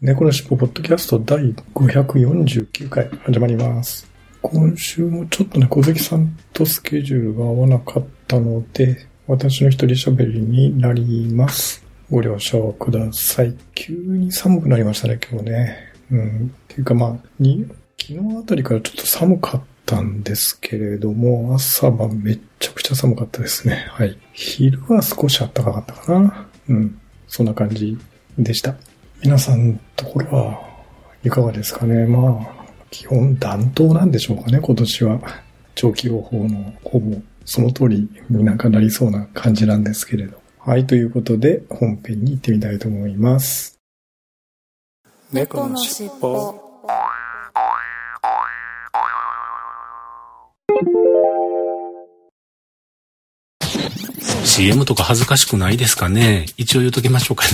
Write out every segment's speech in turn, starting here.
猫のしっぽポッドキャスト第549回始まります。今週もちょっと猫好きさんとスケジュールが合わなかったので、私の一人喋りになります。ご了承ください。急に寒くなりましたね、今日ね。うん。っていうかまあ、に、昨日あたりからちょっと寒かったんですけれども、朝晩めっちゃくちゃ寒かったですね。はい。昼は少し暖かかったかな。うん。そんな感じでした。皆さんのところはいかがですかね。まあ、基本暖冬なんでしょうかね、今年は。長期予報のほぼその通りになんかなりそうな感じなんですけれど。はい、ということで本編に行ってみたいと思います。猫のしっぽー CM とか恥ずかしくないですかね一応言うときましょうかね。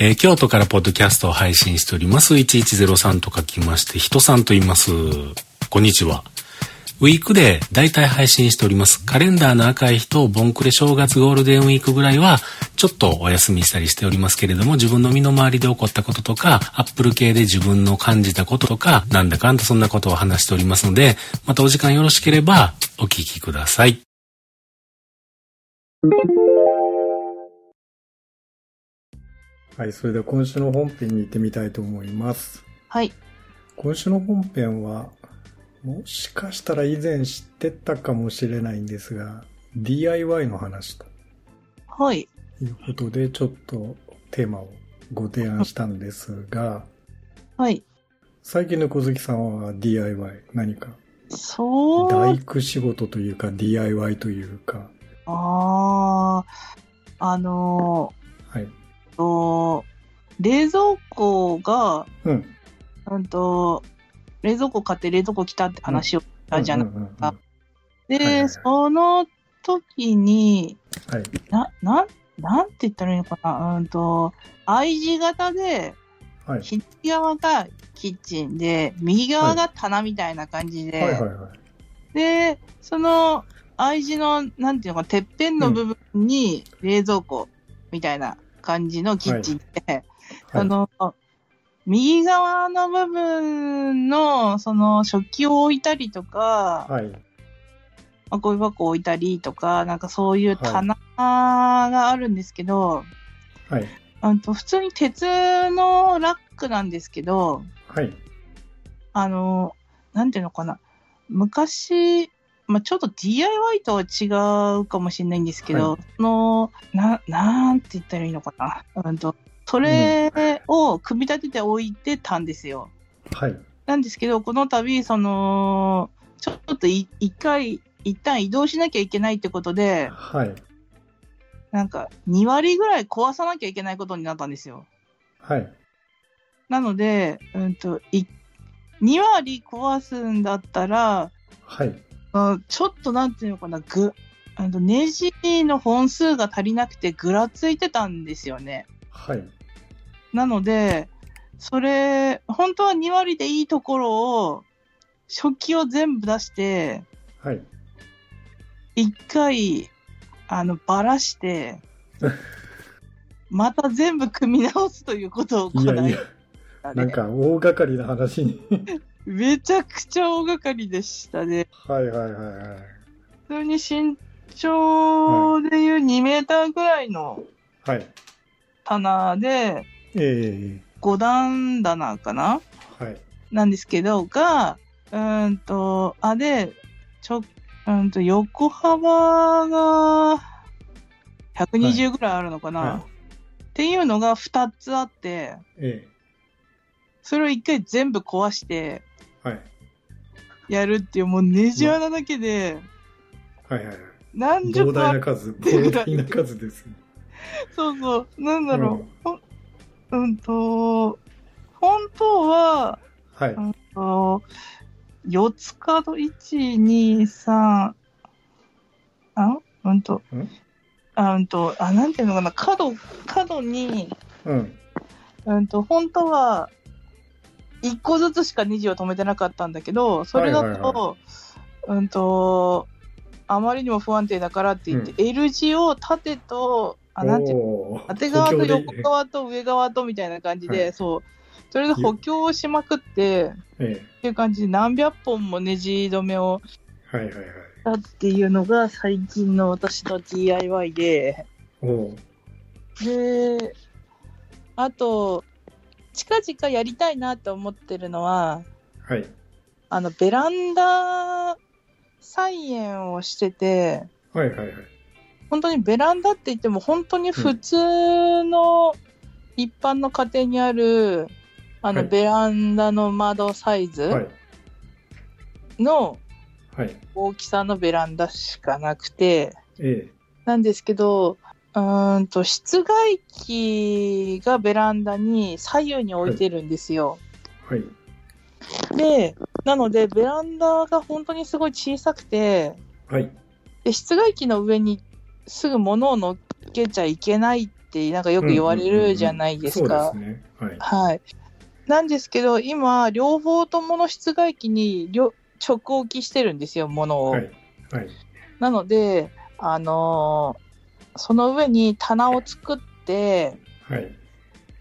えー京都からポッドキャストを配信しております。1103と書きまして、人さんと言います。こんにちは。ウィークで大体配信しております。カレンダーの赤い日とボンクレ正月ゴールデンウィークぐらいはちょっとお休みしたりしておりますけれども、自分の身の回りで起こったこととか、アップル系で自分の感じたこととか、なんだかんだそんなことを話しておりますので、またお時間よろしければお聞きください。はい、それでは今週の本編に行ってみたいと思います。はい。今週の本編は、もしかしたら以前知ってたかもしれないんですが、DIY の話と。はい。いうことで、ちょっとテーマをご提案したんですが、はい。最近の小月さんは DIY 何か？そう。大工仕事というか DIY というか、ああ、あのと、冷蔵庫が、うん。うんと、冷蔵庫買って冷蔵庫来たって話をしたじゃない。うんうんうんうんかで、その時に、はい。な、なん、なんて言ったらいいのかなうんと、I 字型で、はい。左側がキッチンで、右側が棚みたいな感じで、はいはいはい。で、その I 字の、なんていうのか、てっぺんの部分に冷蔵庫みたいな感じのキッチンで、はいあの、右側の部分の、その食器を置いたりとか、はい。まあ、ゴミ箱を置いたりとか、なんかそういう棚があるんですけど、はい。あと普通に鉄のラックなんですけど、はい。あの、なんていうのかな。昔、まあ、ちょっと DIY とは違うかもしれないんですけど、はいその、な、なんて言ったらいいのかな。うんと、それを組み立てておいてたんですよ。はい。なんですけど、この度、その、ちょっとい一回、一旦移動しなきゃいけないってことで、はい。なんか、2割ぐらい壊さなきゃいけないことになったんですよ。はい。なので、うんと、い2割壊すんだったら、はい。うんちょっとなんていうのかな、ぐ、あの、ネジの本数が足りなくてぐらついてたんですよね。はい。なので、それ、本当は2割でいいところを、食器を全部出して、はい。一回、あの、ばらして、また全部組み直すということを行いいやいや。なんか大掛かりな話に。めちゃくちゃ大掛かりでしたね。はいはいはいはい。普通に身長でいう2メーターぐらいのはい。棚で、ええ5段棚かな？はい。なんですけど、が、うーんと、あ、で、ちょ、うーんと、横幅が120ぐらいあるのかな、はいっていうのが2つあって、えそれを一回全部壊して。やるっていう、もうネジ穴だけで、はいはいはい。何十膨大な個数、膨大な数ですね。そうそう、なんだろう、ほんうんと、本当は、はい。うんと、四つ角1、2、3、あうんとん、あうんと、あ、なんていうのかな、角、角に、うん。うんと、本当は、一個ずつしかネジを止めてなかったんだけど、それだと、はいはいはうんと、あまりにも不安定だからって言って、L 字を縦と、あ、なんていう縦側と横側と上側とみたいな感じで、はい。そう。それで補強をしまくって、えっていう感じで何百本もネジ止めを。したっていうのが最近の私の DIY で、で、あと、近々やりたいなって思ってるのは、はい。あの、ベランダ菜園をしてて、はいはいはい。本当にベランダって言っても本当に普通の一般の家庭にある、あの、はいベランダの窓サイはズい。のはい。大きさのベランダしかなくて、えなんですけど、うーんと、室外機がベランダに左右に置いてるんですよ。え。はい。で、なので、ベランダが本当にすごい小さくて、はい。で、室外機の上にすぐ物を乗っけちゃいけないって、なんかよく言われるじゃないですか。そうですね。はい。はい。なんですけど、今、両方ともの室外機に両直置きしてるんですよ、物を。はい。はい。なので、あのーその上に棚を作って、はい。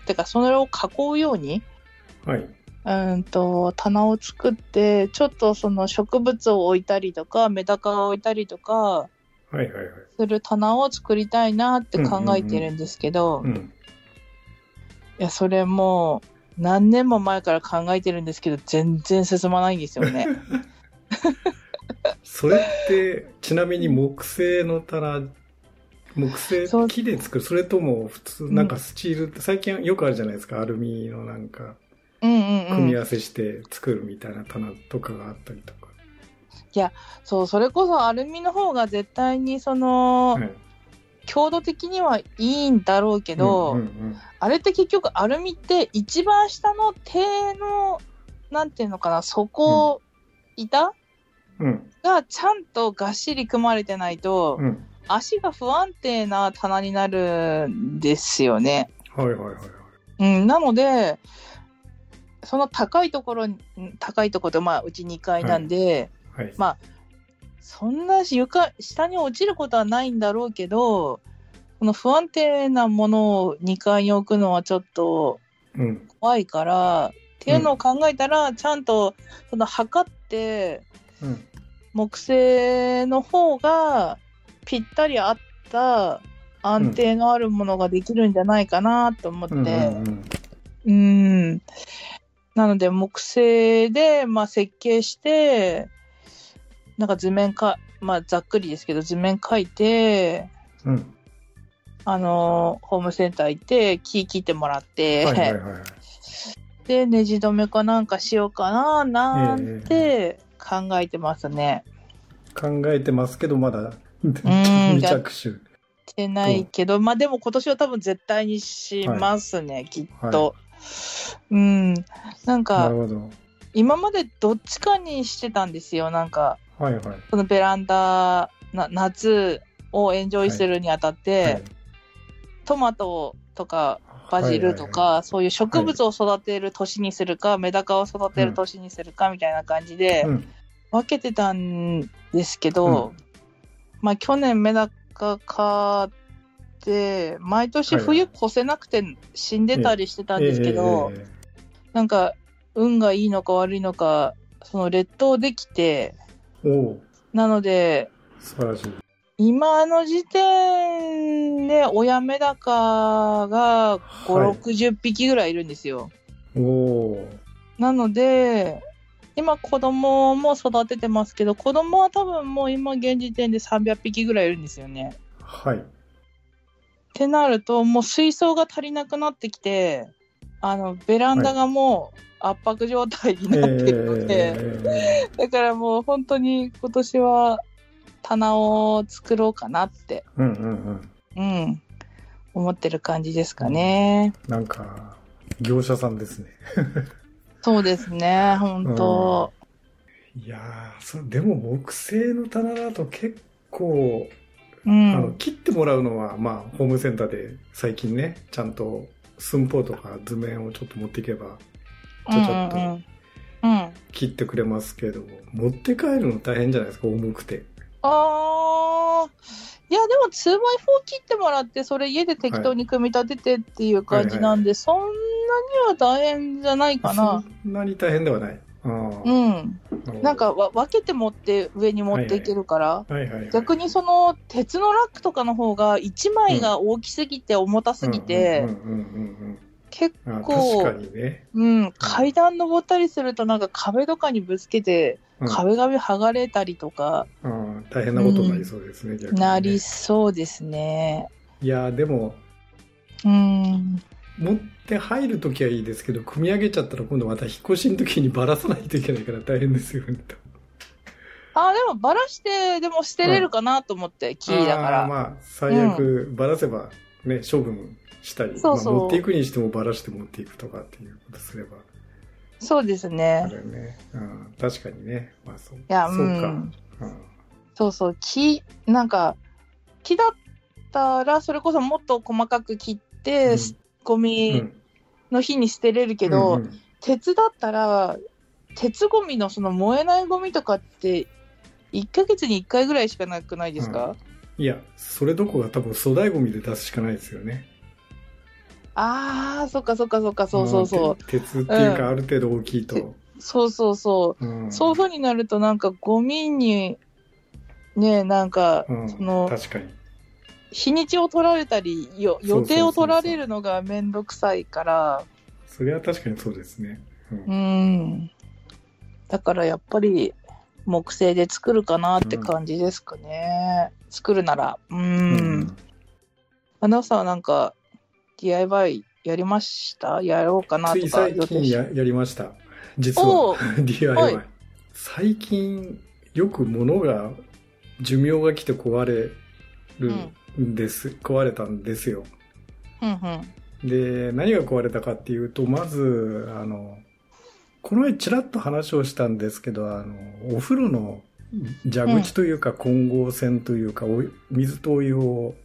てか、それを囲うように、はい。うーんと、棚を作って、ちょっとその植物を置いたりとか、メダカを置いたりとか、はいはいはい。する棚を作りたいなって考えてるんですけど、いうん。や、それもう何年も前から考えてるんですけど、全然進まないんですよね。それって、ちなみに木製の棚、木製木で作るそれとも普通、なんかスチールって、最近よくあるじゃないですか、アルミのなんか。組み合わせして作るみたいな棚とかがあったりとか。そう、それこそアルミの方が絶対にその、はい。強度的にはいいんだろうけど、あれって結局アルミって一番下の手の、なんていうのかな、底、板うん。うん。がちゃんとがっしり組まれてないと、うん。足が不安定な棚になるんですよね。はいはいはいはい。うん、なので、その高いところ高いところと、まあ、うち2階なんで、はい。まあ、そんな床、下に落ちることはないんだろうけど、この不安定なものを2階に置くのはちょっとうん。怖いから、っていうのを考えたら、ちゃんと、その測って、うん。木製の方がぴったり合った安定のあるものができるんじゃないかなと思って、うんうんうん。なので、木製で、まあ、設計して、なんか図面か、まあ、ざっくりですけど、図面書いて、うん。うん。あのホームセンター行って、木切ってもらって、はいはいはいはい。で、ネジ止めかなんかしようかな、なんて考えてますね。考えてますけど、まだ、ん 未着手。してないけど、まあでも今年は多分絶対にしますね、きっと。うん。なんなかる、ほど。今までどっちかにしてたんですよ。なんか、はいはい。そのベランダ、な夏をエンジョイするにあたって、はいトマトとかバジルとか、はいはいそういう植物を育てる年にするか、メダカを育てる年にするかみたいな感じではいうん。分けてたんですけど、まあ去年メダカ買って、毎年はい冬越せなくて死んでたりしてたんですけど、えなんか運がいいのか悪いのか、その劣等できて、なので、素晴らしい。今の時点で親メダカが5、はい。60匹ぐらいいるんですよ。なので、今子供も育ててますけど、子供は多分もう今現時点で300匹ぐらいいるんですよね。はい。ってなると、もう水槽が足りなくなってきて、あの、ベランダがもう圧迫状態になってるので、えだからもう本当に今年は棚を作ろうかなって、ーうんうんうん。うん、思ってる感じですかね。なんか、業者さんですね。そうですね、本当、いやーそでも木製の棚だと結構、うん。あの切ってもらうのは、まあ、ホームセンターで最近ね、ちゃんと寸法とか図面をちょっと持っていけば、ちょちょっとうんうんうん。うん。切ってくれますけど、持って帰るの大変じゃないですか、重くて。あー。いや、でも 2x4 切ってもらって、それ家で適当に組み立ててっていう感じなんで、そんなには大変じゃないかな。そんなに大変ではない。うん。なんかわ分けて持って上に持っていけるから。逆にその鉄のラックとかの方が1枚が大きすぎて重たすぎて、うんうんうんうん結構、確かにね。うん、階段登ったりするとなんか壁とかにぶつけて、うん壁紙剥がれたりとかうん大変なことになりそうですね、逆にねなりそうですね。いや、でも、うん。持って入るときはいいですけど、組み上げちゃったら今度また引っ越しのときにばらさないといけないから大変ですよね。あ、でもバラして、でも捨てれるかなと思って、キーだから。まあ、最悪、ばらせばね、処分したり、そうそうまあ、持っていくにしてもばらして持っていくとかっていうことすれば、そうですあね。れね。うん、確かにね。まあ、そう。いや、そううか。ん。うんそうそう、木、なんか、木だったら、それこそもっと細かく切って、うんゴミの日に捨てれるけど、うんうん鉄だったら、鉄ゴミのその燃えないゴミとかって、1ヶ月に1回ぐらいしかなくないですか、いや、それどこが多分粗大ゴミで出すしかないですよね。あー、そっかそっかそっか、そうそうそう。鉄っていうか、ある程度大きいと。そうそうそう。うんそういう風になると、なんかゴミに、ねなんか、うんその、確かに。日にちを取られたり、よ予定を取られるのがめんどくさいから、それは確かにそうですね。うんうん。だからやっぱり木製で作るかなって感じですかね。作るなら。うん。うんアナウンサーはなんか DIY やりました？やろうかなついとか最近ややりました。実おはー DIY、はい最近よく物が寿命が来て壊れるんです、壊れたんですよ。うんうん。で、何が壊れたかっていうと、まず、あの、この前ちらっと話をしたんですけど、あの、お風呂の蛇口というか混合線というか、お水とお湯を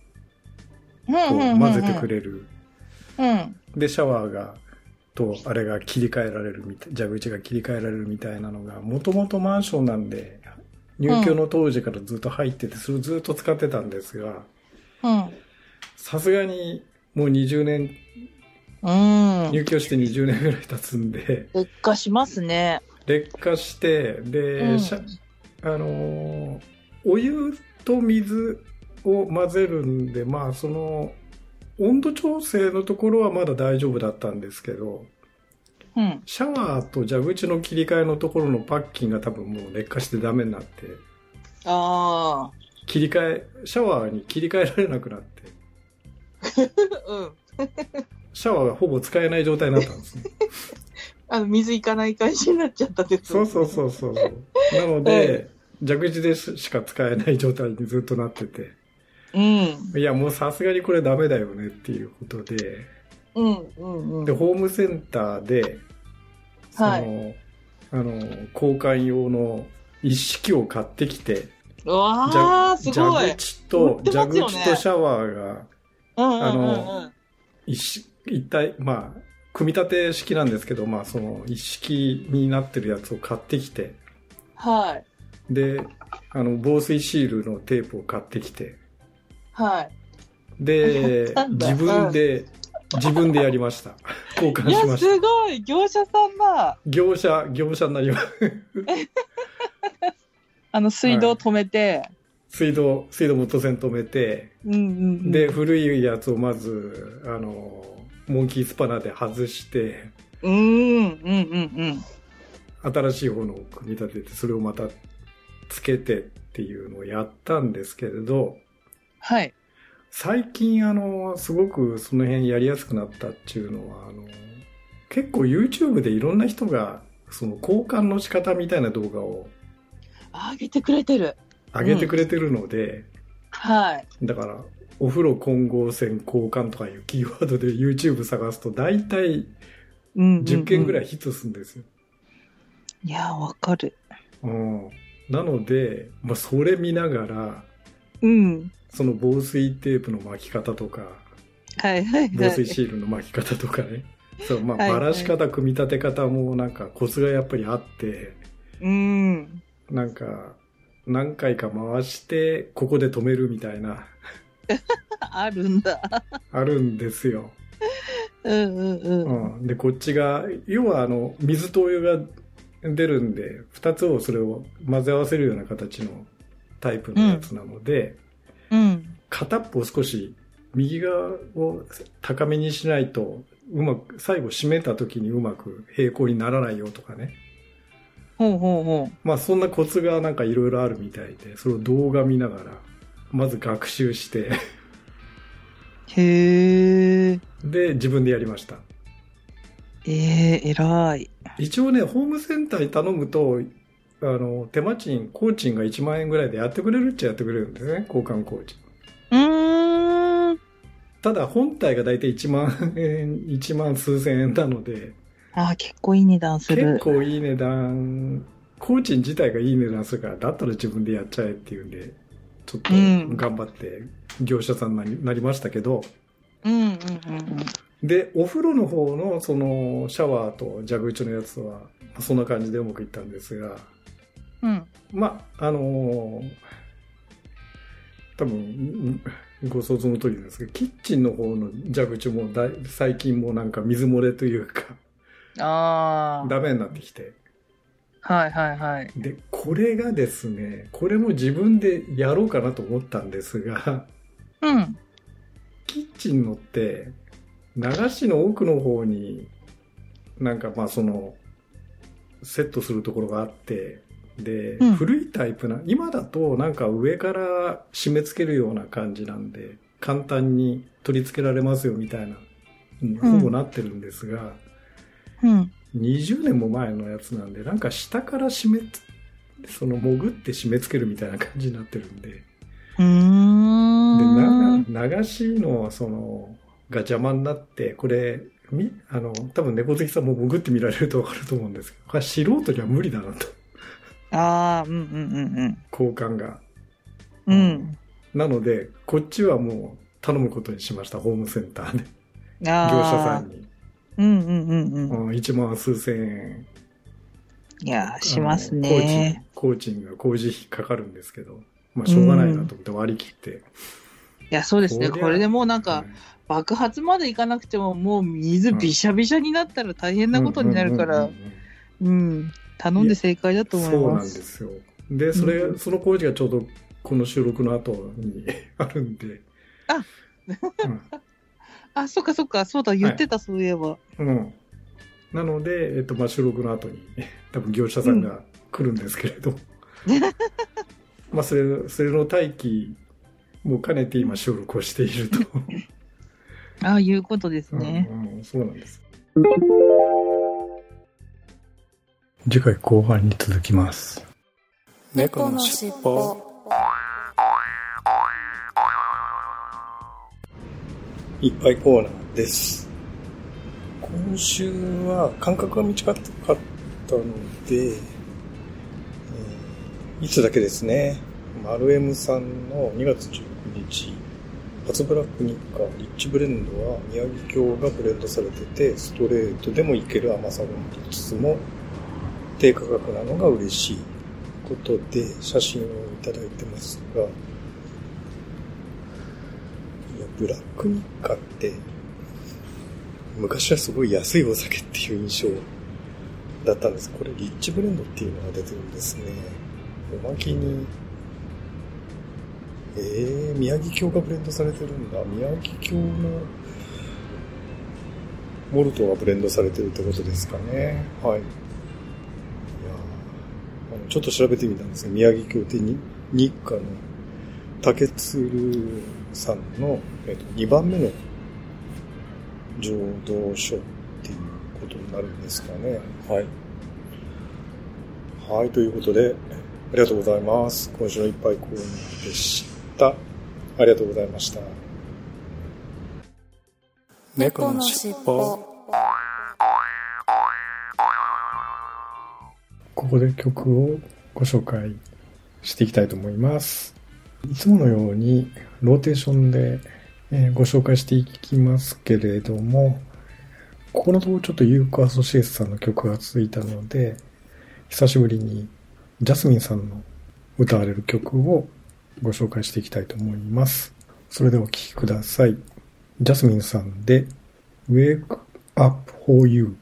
混ぜてくれる。うん。で、シャワーが、と、あれが切り替えられるみたい、蛇口が切り替えられるみたいなのが、もともとマンションなんで、入居の当時からずっと入ってて、それをずっと使ってたんですが、うん。さすがにもう20年、うん。入居して20年ぐらい経つんで、劣化しますね。劣化して、で、うんしゃあのーお湯と水を混ぜるんで、まあ、その、温度調整のところはまだ大丈夫だったんですけど、うん。シャワーと蛇口の切り替えのところのパッキンが多分もう劣化してダメになって、あ切り替え、シャワーに切り替えられなくなって、あ。うん。シャワーがほぼ使えない状態になったんですね。あの、水いかない感じになっちゃったってことそうそうそうそう。なので、蛇口でしか使えない状態にずっとなってて、うん。いやもうさすがにこれダメだよねっていうことで、うん。うん。うんで、。ホームセンターで、その、はいあの、交換用の一式を買ってきて、うわあ、すごい。蛇口と、売ってますよね蛇口とシャワーがうんうんうんうん。あの一し一体、まあ、組み立て式なんですけど、まあ、その一式になってるやつを買ってきて、はい。で、あの、防水シールのテープを買ってきて、はい。で自分で、自分でやりました。交換しました。すごい業者さんだ業者、業者になります。あの、水道止めて、水道、水道元栓止めて、うんうんうん。で、古いやつをまず、あの、モンキースパナーで外して、うん、うん、うん、うん。新しいものを組み立てて、それをまたつけてっていうのをやったんですけれど、はい。最近あの、すごくその辺やりやすくなったっていうのは、あの、結構 YouTube でいろんな人が、その交換の仕方みたいな動画をあげてくれてる。上げてくれてるので、はい。だから、お風呂混合線交換とかいうキーワードで YouTube 探すと大体うんうんうん10件ぐらいヒットするんですよ。いや、わかる。うん。なので、まあ、それ見ながら、うん。その防水テープの巻き方とか、はいはい防はい。水シールの巻き方とかね。そう、まあ、はいはいばらし方、組み立て方もなんかコツがやっぱりあって、うん。なんか、何回か回して、ここで止めるみたいな、あるんだ。あるんですよ。うんうんうん。うん。で、こっちが、要はあの、水とお湯が出るんで、二つをそれを混ぜ合わせるような形のタイプのやつなので、うん。片っぽを少し右側を高めにしないと、うまく、最後締めた時にうまく平行にならないよとかね。ほうほうほまあそんなコツがなんかいろいろあるみたいで、それを動画見ながら、まず学習して、う。へえ。で、自分でやりました。ええ偉い。一応ね、ホームセンターに頼むと、あの、手間賃、工賃が1万円ぐらいでやってくれるっちゃやってくれるんですね、交換工事。うーん。ただ本体がだいたい1万円、1万数千円なので、あー結構いい値段す結る。構いい値段、工賃自体がいい値段するから、だったら自分でやっちゃえっていうんで、ちょっとうん頑張って業者さんになりましたけど、うんうんうんうん。で、お風呂の方のそのシャワーと蛇口のやつは、まあそんな感じでうまくいったんですが、うん。まあ、あのー多分、ご想像の通りなんですけど、キッチンの方の蛇口もだい最近もうなんか水漏れというか、ああ。ダメになってきて。はいはいはい。で、これがですね、これも自分でやろうかなと思ったんですが、うん。キッチンのって、流しの奥の方に、なんかまあその、セットするところがあって、で、うん古いタイプな、今だとなんか上から締め付けるような感じなんで、簡単に取り付けられますよみたいな、うんほぼなってるんですが、うん。20年も前のやつなんで、なんか下から締め、その潜って締め付けるみたいな感じになってるんで、うーん。で、な流しの、その、が邪魔になって、これ、み、あの、多分猫好きさんも潜って見られるとわかると思うんですけど、これは素人には無理だなと、ああ、うんうんうん交換が。うん。うん。なので、こっちはもう頼むことにしました、ホームセンターで。業。者さんに。うんうんうんうん。うん、1万数千円。いやー、しますね。工賃、工賃が工事費かかるんですけど、まあしょうがないなと思って割り切って。いや、そうですね。これでもうなんかは、い爆発までいかなくても、もう水びしゃびしゃになったら大変なことになるからうんうんうん、うんうん。頼んで正解だと思いそうなます。んですよ。で、それ、うんその工事がちょうどこの収録の後に あるんで。ああ、そっかそっか、そうだ、言ってた、そういえば。うん。うん。なので、えっと、まあ、収録の後に、多分業者さんが来るんですけれど。まあ、それ、それの待機も兼ねて今収録をしていると。ああ、いうことですね。うんうん、そうなんです。次回後半に続きます。猫のしっぽいっぱいコーナーです。今週は間隔が短かったので、えーいつだけですね、マルエムさんの2月19日、初ブラック日課リッチブレンドは宮城郷がブレンドされてて、ストレートでもいける甘さがありつつも、低価格なのが嬉しいことで写真をいただいてますが、ブラック日課って、昔はすごい安いお酒っていう印象だったんです。これリッチブレンドっていうのが出てるんですね。おまけに、えー、宮城郷がブレンドされてるんだ。宮城郷のモルトがブレンドされてるってことですかね。はい。いやあのちょっと調べてみたんですが、宮城郷って日課の竹鶴さんの、えっと、2番目の浄土書っていうことになるんですかね。はい。はい、ということで、ありがとうございます。今週のいっぱいコーナーでした。ありがとうございました。猫のしっぽ。ここで曲をご紹介していきたいと思います。いつものようにローテーションで、ご紹介していきますけれども、ここのところちょっとユーコアソシエスさんの曲が続いたので、久しぶりにジャスミンさんの歌われる曲をご紹介していきたいと思います。それではお聴きください。ジャスミンさんで Wake Up For You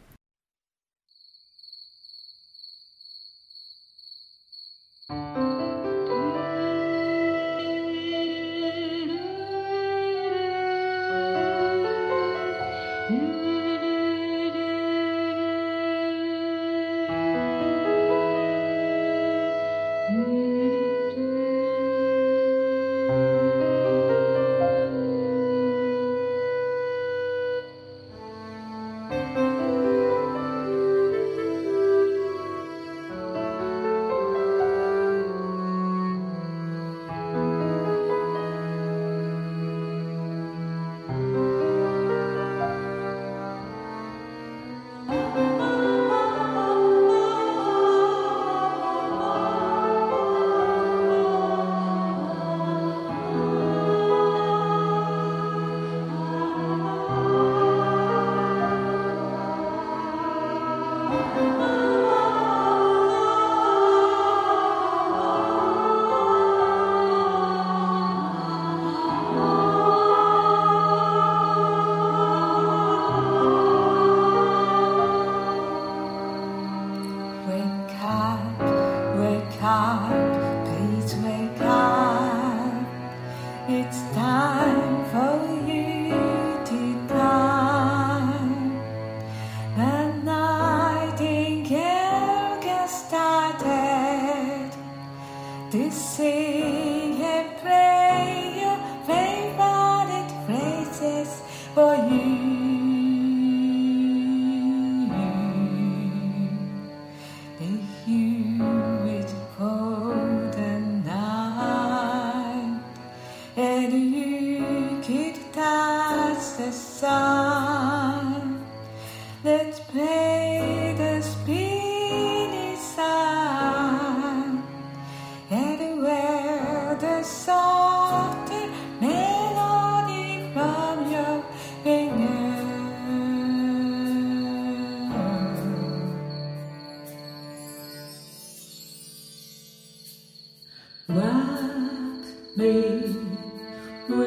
お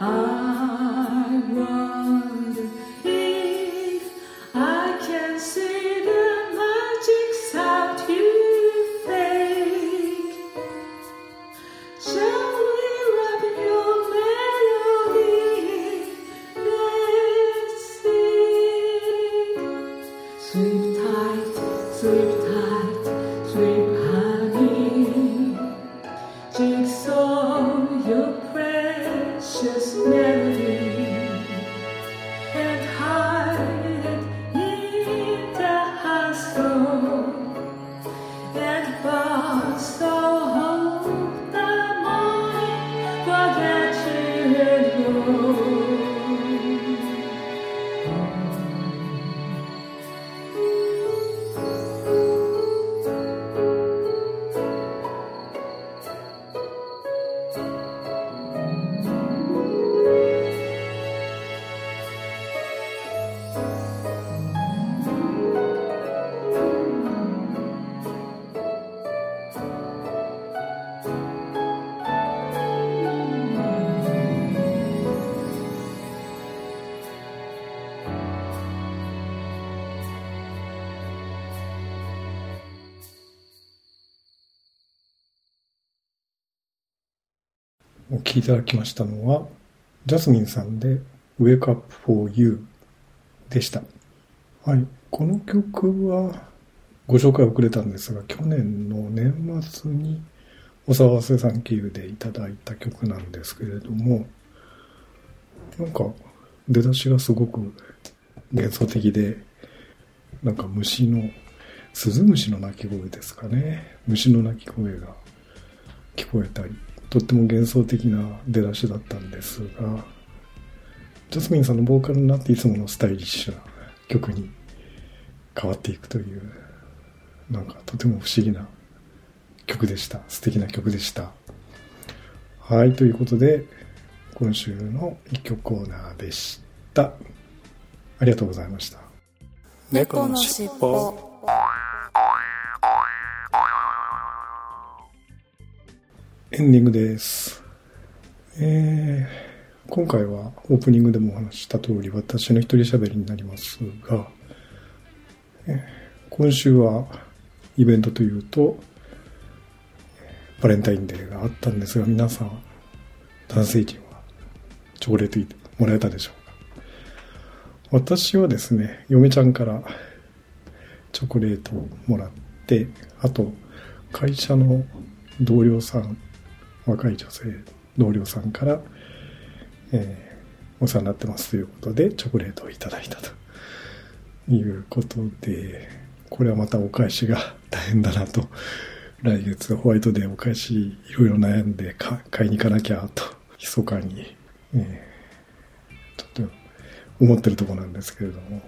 聴きいただきましたのは、ジャスミンさんで Wake Up For You でした。はい。この曲はご紹介遅れたんですが、去年の年末にお騒がせさん経由でいただいた曲なんですけれども、なんか出だしがすごく幻想的で、なんか虫の、スズムシの鳴き声ですかね。虫の鳴き声が聞こえたり、とっても幻想的な出だしだったんですが、ジャスミンさんのボーカルになっていつものスタイリッシュな曲に変わっていくという、なんかとても不思議な曲でした。素敵な曲でした。はい、ということで、今週の一曲コーナーでした。ありがとうございました。猫のしっぽ。エンディングです。えー、今回はオープニングでもお話した通り私の一人喋りになりますが、今週はイベントというと、バレンタインデーがあったんですが、皆さん、男性陣はチョコレートもらえたでしょうか？私はですね、嫁ちゃんからチョコレートをもらって、あと、会社の同僚さん、若い女性同僚さんから、えー、お世話になってますということで、チョコレートをいただいたということで、これはまたお返しが大変だなと来月ホワイトデーお返しいろいろ悩んで買いに行かなきゃと、密かに、えー、ちょっと思ってるとこなんですけれども、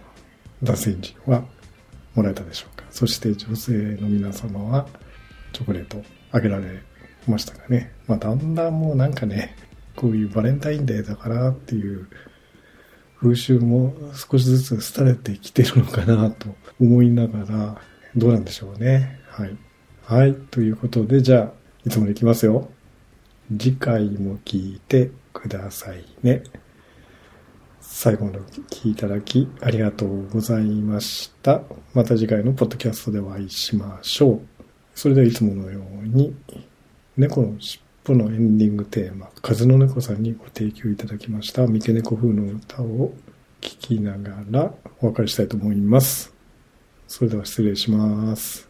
男性陣はもらえたでしょうか。そして女性の皆様はチョコレートあげられましたかね。まあだんだんもうなんかね、こういうバレンタインデーだからっていう風習も少しずつ廃れてきてるのかなと思いながら、どうなんでしょうね。はい。はい。ということで、じゃあ、いつもできますよ。次回も聞いてくださいね。最後までお聞きいただきありがとうございました。また次回のポッドキャストでお会いしましょう。それではいつものように、猫の尻尾のエンディングテーマ、風の猫さんにご提供いただきました三毛猫風の歌を聴きながらお別れしたいと思います。それでは失礼します。